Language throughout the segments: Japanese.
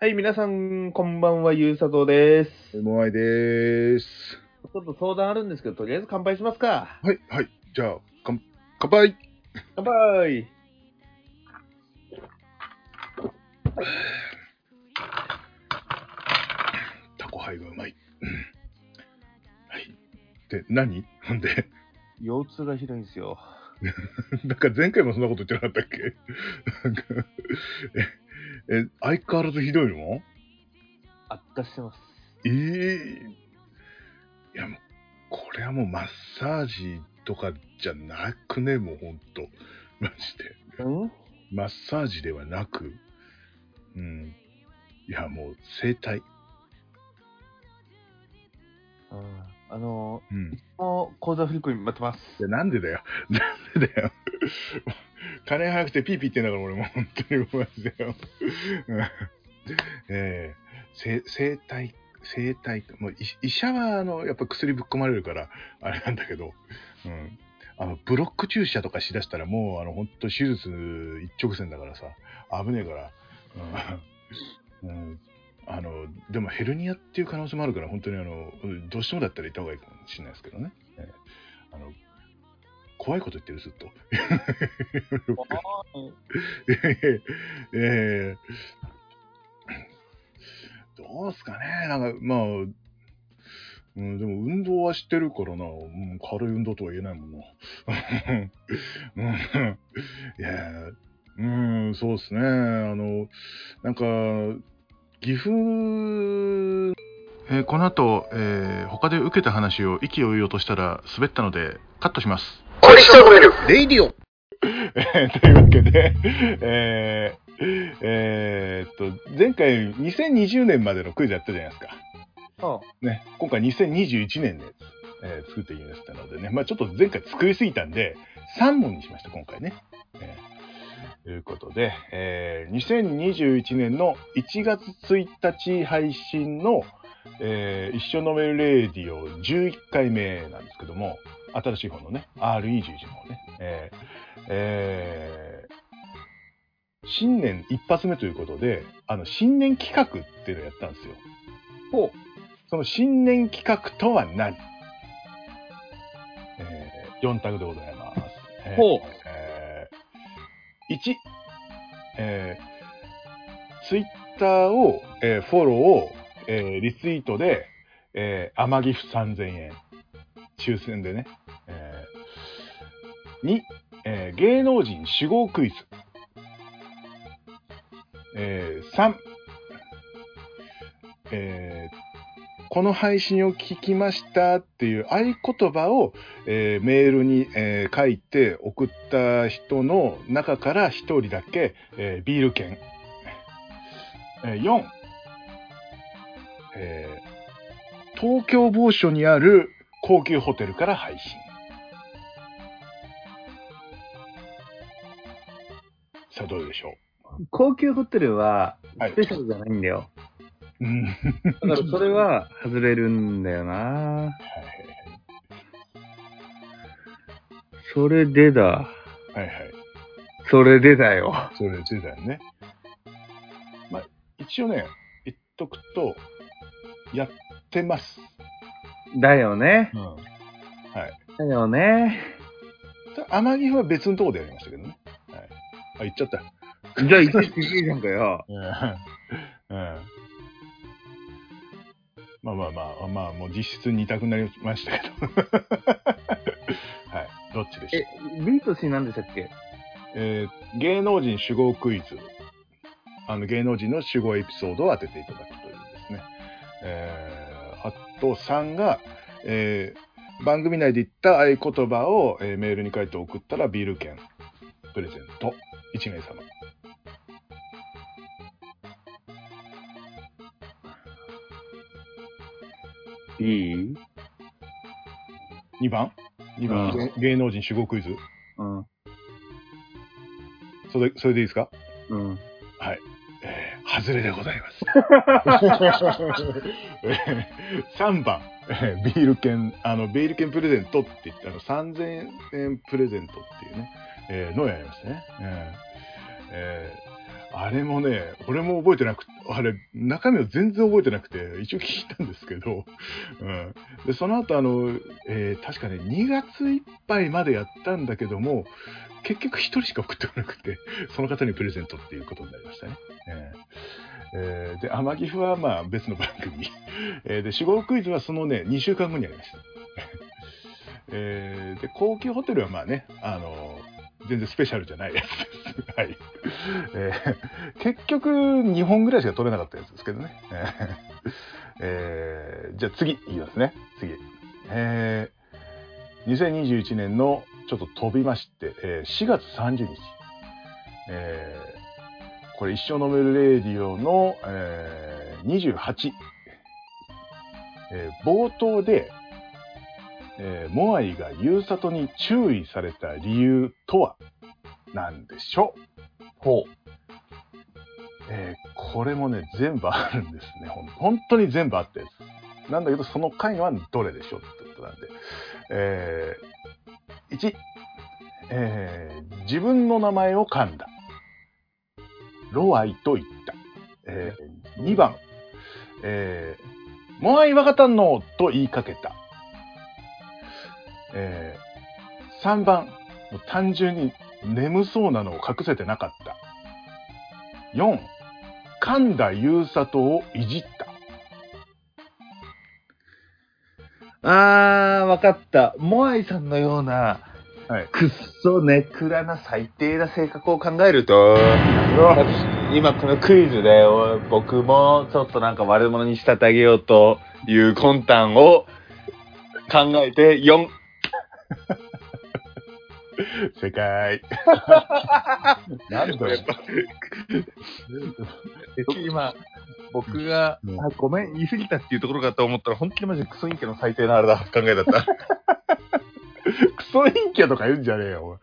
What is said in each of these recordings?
はい、皆さん、こんばんは、ゆうさとうです。もあいでーす。ちょっと相談あるんですけど、とりあえず乾杯しますか。はい、はい。じゃあ、かん、乾杯乾杯タコハイがうまい。うんはい。で、何？ほんで、腰痛がひどいんですよ。なんか前回もそんなこと言ってなかったっけ？なんか、え、え、相変わらずひどいの？悪化してます。ええいやもう、これはもうマッサージとかじゃなくね、もうほんと。マジで。うん？マッサージではなく、うん。いや、もう、整体。あのうん。ー、もう口座振り込み待ってます。いや、なんでだよ。なんでだよ。金早くてピーピー言ってんだから、俺もう本当にマジだよ。う んええ整整体、整体、もう医医者は、あの、やっぱ薬ぶっ込まれるから、あれなんだけど、うん。あの、ブロック注射とかしだしたら、もう、あの、本当手術一直線だからさ、危ねえから、うん。うんあの、でもヘルニアっていう可能性もあるから、本当にあの、どうしてもだったら行った方がいいかもしれないですけどね。ええあの、怖いこと言ってる、ずっと。ええどうすかねなんか、まあ、うん、でも運動はしてるからな、うん、軽い運動とは言えないもんな。うん、いや、うん、そうですね。あの、なんか、岐阜、えーこの後、えー他で受けた話を息を言おうとしたら滑ったのでカットします。レイディオ えーというわけで、えーえーっと、前回2020年までのクイズやったじゃないですか。あね、今回2021年で、えー作ってみましたのでね、まあちょっと前回作りすぎたんで、3問にしました、今回ね。えーということで、えー2021年の1月1日配信の、えー一緒飲めるレディオ11回目なんですけども、新しい方のね、RE11 の方ね、えーえー新年一発目ということで、あの、新年企画っていうのをやったんですよ。ほう。その新年企画とは何？えー、4択でございます。えーほうえー1、えー、ツイッターを、えーフォローを、えーリツイートで、えー、天岐阜3000円。抽選でね。えー、2、えー芸能人死亡クイズ。えー、3、えーこの配信を聞きましたっていう合言葉を、えーメールに、えー書いて送った人の中から一人だけ、えービール券。えー4、えー東京某所にある高級ホテルから配信。さあどうでしょう？高級ホテルはスペシャルじゃないんだよ。う、うんだからそれは外れるんだよな。はいそれでだ。はいはい。それでだよ。それでだよね。まあ、一応ね、言っとくと、やってます。だよね。うん。はい。だよね。天城は別のとこでやりましたけどね。はい。あ、言っちゃった。じゃあ、一日いいじゃんかよ。まあまあまあ、まあ、もう実質二択になりましたけど。はい。どっちでしょえう、B と C 何でしたっけ？えー芸能人主語クイズ。あの、芸能人の主語エピソードを当てていただくというですね。えー、あと3が、えー番組内で言った合言葉を、えーメールに書いて送ったらビール券プレゼント1名様。いい？2番 ?2 番、うん芸芸能人主語クイズうん。それ、それでいいですか？うん。はい。えー、外れでございます。3番、えービール券、あの、ビール券プレゼントって言って、あの、3000円プレゼントっていうね、えーのをやりましたね。えーえーあれもね、俺も覚えてなく、あれ、中身を全然覚えてなくて、一応聞いたんですけど、うん。で、その後、あの、えー確かね、2月いっぱいまでやったんだけども、結局一人しか送ってこなくて、その方にプレゼントっていうことになりましたね。えーえーで、天岐阜はまあ別の番組。えーで、死亡クイズはそのね、2週間後にありました。えーで、高級ホテルはまあね、あの全然スペシャルじゃないやつです。はい。えー結局、2本ぐらいしか取れなかったやつですけどね。えーじゃあ次、いきますね。次。えー2021年のちょっと飛びまして、えー4月30日。えーこれ一生飲めるレディオの、えー28、えー冒頭で、えーモアイがユーサトに注意された理由とは何でしょう？ほえーこれもね、全部あるんですね。ほん本当に全部あったやつ。なんだけど、その回はどれでしょうってことなんで。えー1、えー自分の名前を噛んだ。ロアイと言った。えー2番、えーモアイワカタンのと言いかけた。えー3番、もう単純に眠そうなのを隠せてなかった。4、神田優里をいじった。う。あー、わかった。モアイさんのような、はい。くっそネクラな最低な性格を考えると、今このクイズでお僕もちょっとなんか悪者に仕立て上げようという魂胆を考えて4。正解。なんだよ。今、僕が、うんあごめん、言い過ぎたっていうところかと思ったら、本当にマジでクソ陰キャの最低なあれだ、考えだった。クソ陰キャとか言うんじゃねえよ。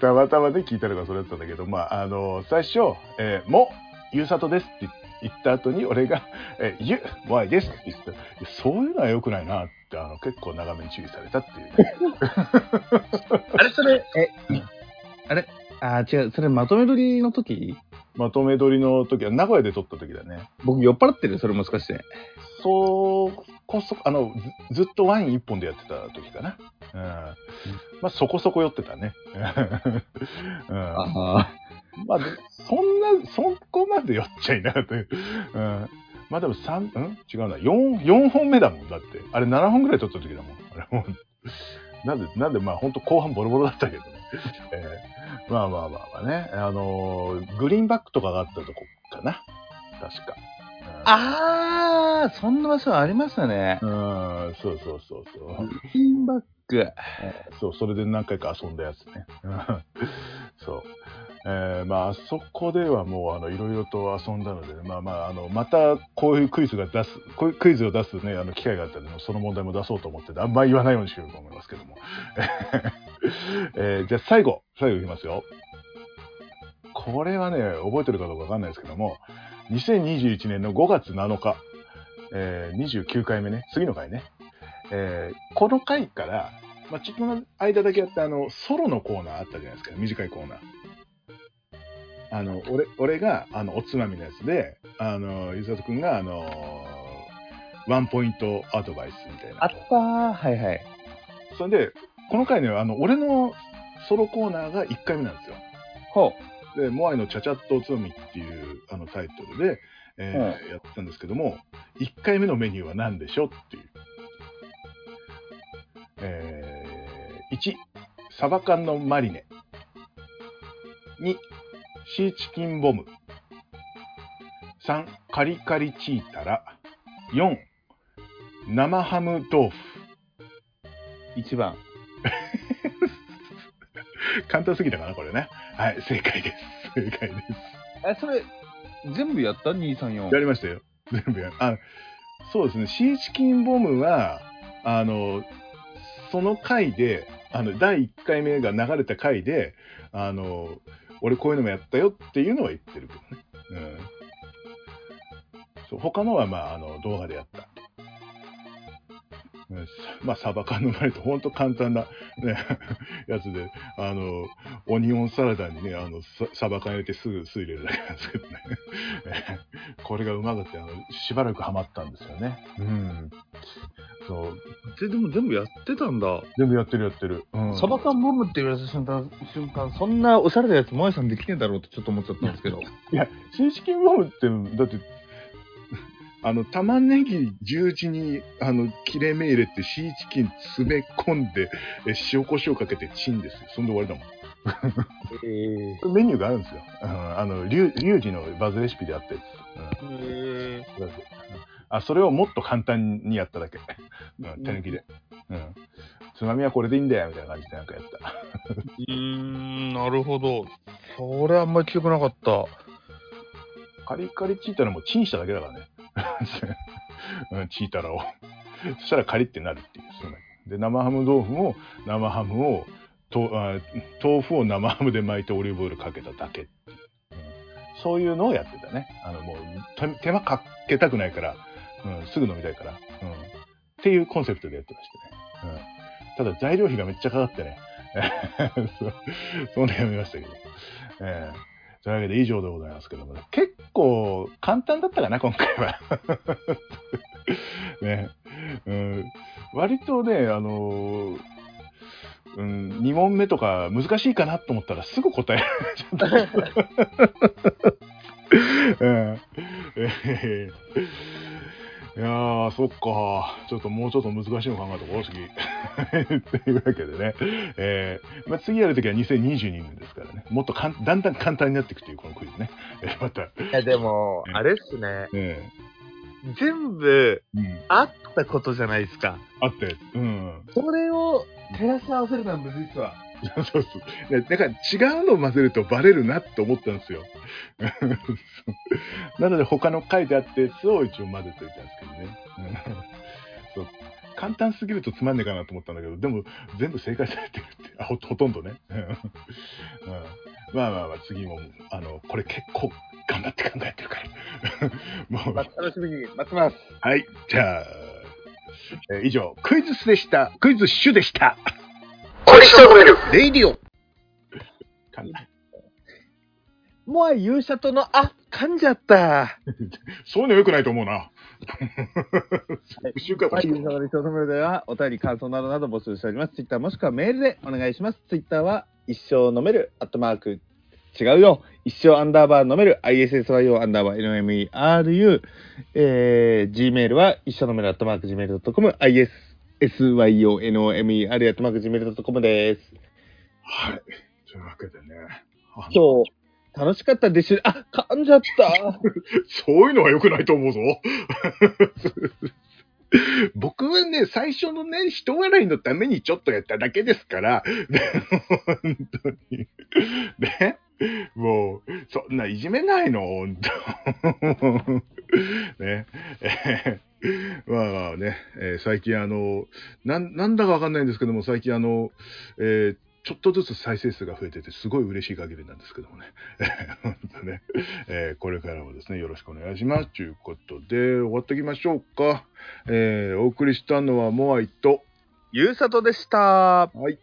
たまたまね、聞いたのがそれだったんだけど、まあ、あの、最初、えーも、ゆうさとですって言った後に、俺が、えーゆ、もあいですって言ってそういうのは良くないなって、あの、結構長めに注意されたっていうね、あれ、それ、え、あれ、あー、違う、それまとめ撮りの時？まとめ撮りの時は、名古屋で撮った時だね。僕酔っ払ってる？それもしかして。そうこそ、あの、ずずっとワイン一本でやってた時かな。うん。まあ、そこそこ酔ってたね。うん。あまあ、でそんな、そこまで酔っちゃいなかったよ。うん。まあでも3、ん？違うな。4、4本目だもん。だって。あれ7本ぐらい撮った時だもん。あれもう。なんで、なんで、まあ本当後半ボロボロだったけどね。えーまあまあまあまあね。あのーグリーンバックとかがあったとこかな。確か。あー、そんな場所ありましたね。うん、うんそうそうそうそう。ピンバック。そう、それで何回か遊んだやつね。うんそう。えーまあ、そこではもう、あの、いろいろと遊んだので、まあまあ、あの、また、こういうクイズが出す、こういうクイズを出すね、あの、機会があったら、その問題も出そうと思ってて、あんまり言わないようにしようと思いますけども。えーじゃあ、最後、最後いきますよ。これはね、覚えてるかどうかわかんないですけども、2021年の5月7日、えー29回目ね、次の回ね。えーこの回から、まあ、ちょっとの間だけやったあの、ソロのコーナーあったじゃないですか、短いコーナー。あの、俺、俺が、あの、おつまみのやつで、あの、ゆざとくんが、あの、ワンポイントアドバイスみたいな。あったー、はいはい。それで、この回ね、あの、俺のソロコーナーが1回目なんですよ。ほで、モアイのちゃちゃっとおつまみっていうあのタイトルで、えーやってたんですけども、1回目のメニューは何でしょっていう。えー、1、サバ缶のマリネ。2、シーチキンボム。3、カリカリチータラ。4、生ハム豆腐。う。1番。簡単すぎたかな、これね。はい、正解です。正解です。え、それ、全部やった ?2、3、4。やりましたよ。全部やあ、そうですね。シーチキンボムは、あの、その回で、あの、第1回目が流れた回で、あの、俺こういうのもやったよっていうのは言ってるけどね。うん。そう他のは、まあ、あの、動画でやった。うんまあ、サバ缶の前と本当簡単な、ね、やつで、あの、オニオンサラダにね、あの、ササバ缶入れてすぐ酢入れるだけなんですけどね。これがうまくて、あの、しばらくハマったんですよね。うん。そう。ででも全部やってたんだ。全部やってるやってる。うん。サバ缶ボムって言われた瞬間、瞬間そんなおしゃれなやつ、萌えさんできねえだろうってちょっと思っちゃったんですけど。いや、シーチキンボムって、だって、あの、玉ねぎ十字に、あの、切れ目入れて、シーチキン詰め込んで、え塩コショウかけてチンですよ。そんで終わりだもん。メニューがあるんですよ。うん、あの、リュウリュウジのバズレシピであったやつ。うんへえ。だってあ、それをもっと簡単にやっただけ。うん、手抜きで。うん。つまみはこれでいいんだよ、みたいな感じでなんかやった。うーん、なるほど。それあんまり記憶なかった。カリカリチータラもチンしただけだからね。うん、チータラを。そしたらカリってなるっていう。で、生ハム豆腐も生ハムをとあ、豆腐を生ハムで巻いてオリーブオイルかけただけっていう、うんそういうのをやってたね。あの、もう手手間かけたくないから、うん、すぐ飲みたいから、うん。っていうコンセプトでやってましてね。うん、ただ材料費がめっちゃかかってね。そうそんなやめましたけど。えーというわけで以上でございますけどもね。結構簡単だったかな、今回は。ね。うん、割とね、あのーうん、2問目とか難しいかなと思ったらすぐ答えられちゃった。うんいやー、そっか。ちょっともうちょっと難しいの考えとこう、次。というわけでね。えーまあ、次やるときは2022年ですからね。もっとかんだんだん簡単になっていくというこのクイズね。えーまた。いや、でも、あれっすね。え全部、ーうん。あったことじゃないですか。あったやつ。うん。それを照らし合わせるのはむずいっすわ。そうそう。ねだから違うのを混ぜるとバレるなって思ったんですよ。なので他の書いてあったやつを一応混ぜておいたんですけどね。う んそう簡単すぎるとつまんねえかなと思ったんだけど、でも全部正解されてるって、あほほとんどね。うんうんまあまあまあ次も、あの、これ結構頑張って考えてるから。もう、まあ、楽しみに待ってます。はい、じゃあ、えー以上、クイズスでした。クイズッシュでした。凝り固めるレイディオもう勇者との、あ、噛んじゃった。そういうの良くないと思うな。はい、勇者の理想のメールでは、お便り、感想などなど募集しております。ツイッターもしくはメールでお願いします。ツイッターは、一生呑める、アットマーク、違うよ。一生アンダーバー飲める、ISSYO アンダーバー NMERU。えー、Gmail は、一生飲める、アットマーク Gmail.com、ISSYO NOMER アットマーク Gmail.com です。はい。というわけでね。今日、楽しかったでしょ。あ、噛んじゃった。そういうのは良くないと思うぞ。僕はね、最初のね、人笑いのためにちょっとやっただけですから、本当に。ね。もう、そんないじめないの、本当。ね。え ーまあまあね、えー最近あの、なん、なんだかわかんないんですけども、最近あの、えーちょっとずつ再生数が増えてて、すごい嬉しい限りなんですけどもね。本当ね、えーこれからもですね、よろしくお願いします。ということで、終わっていきましょうか。えーお送りしたのはモアイと、ゆうさとでした。はい。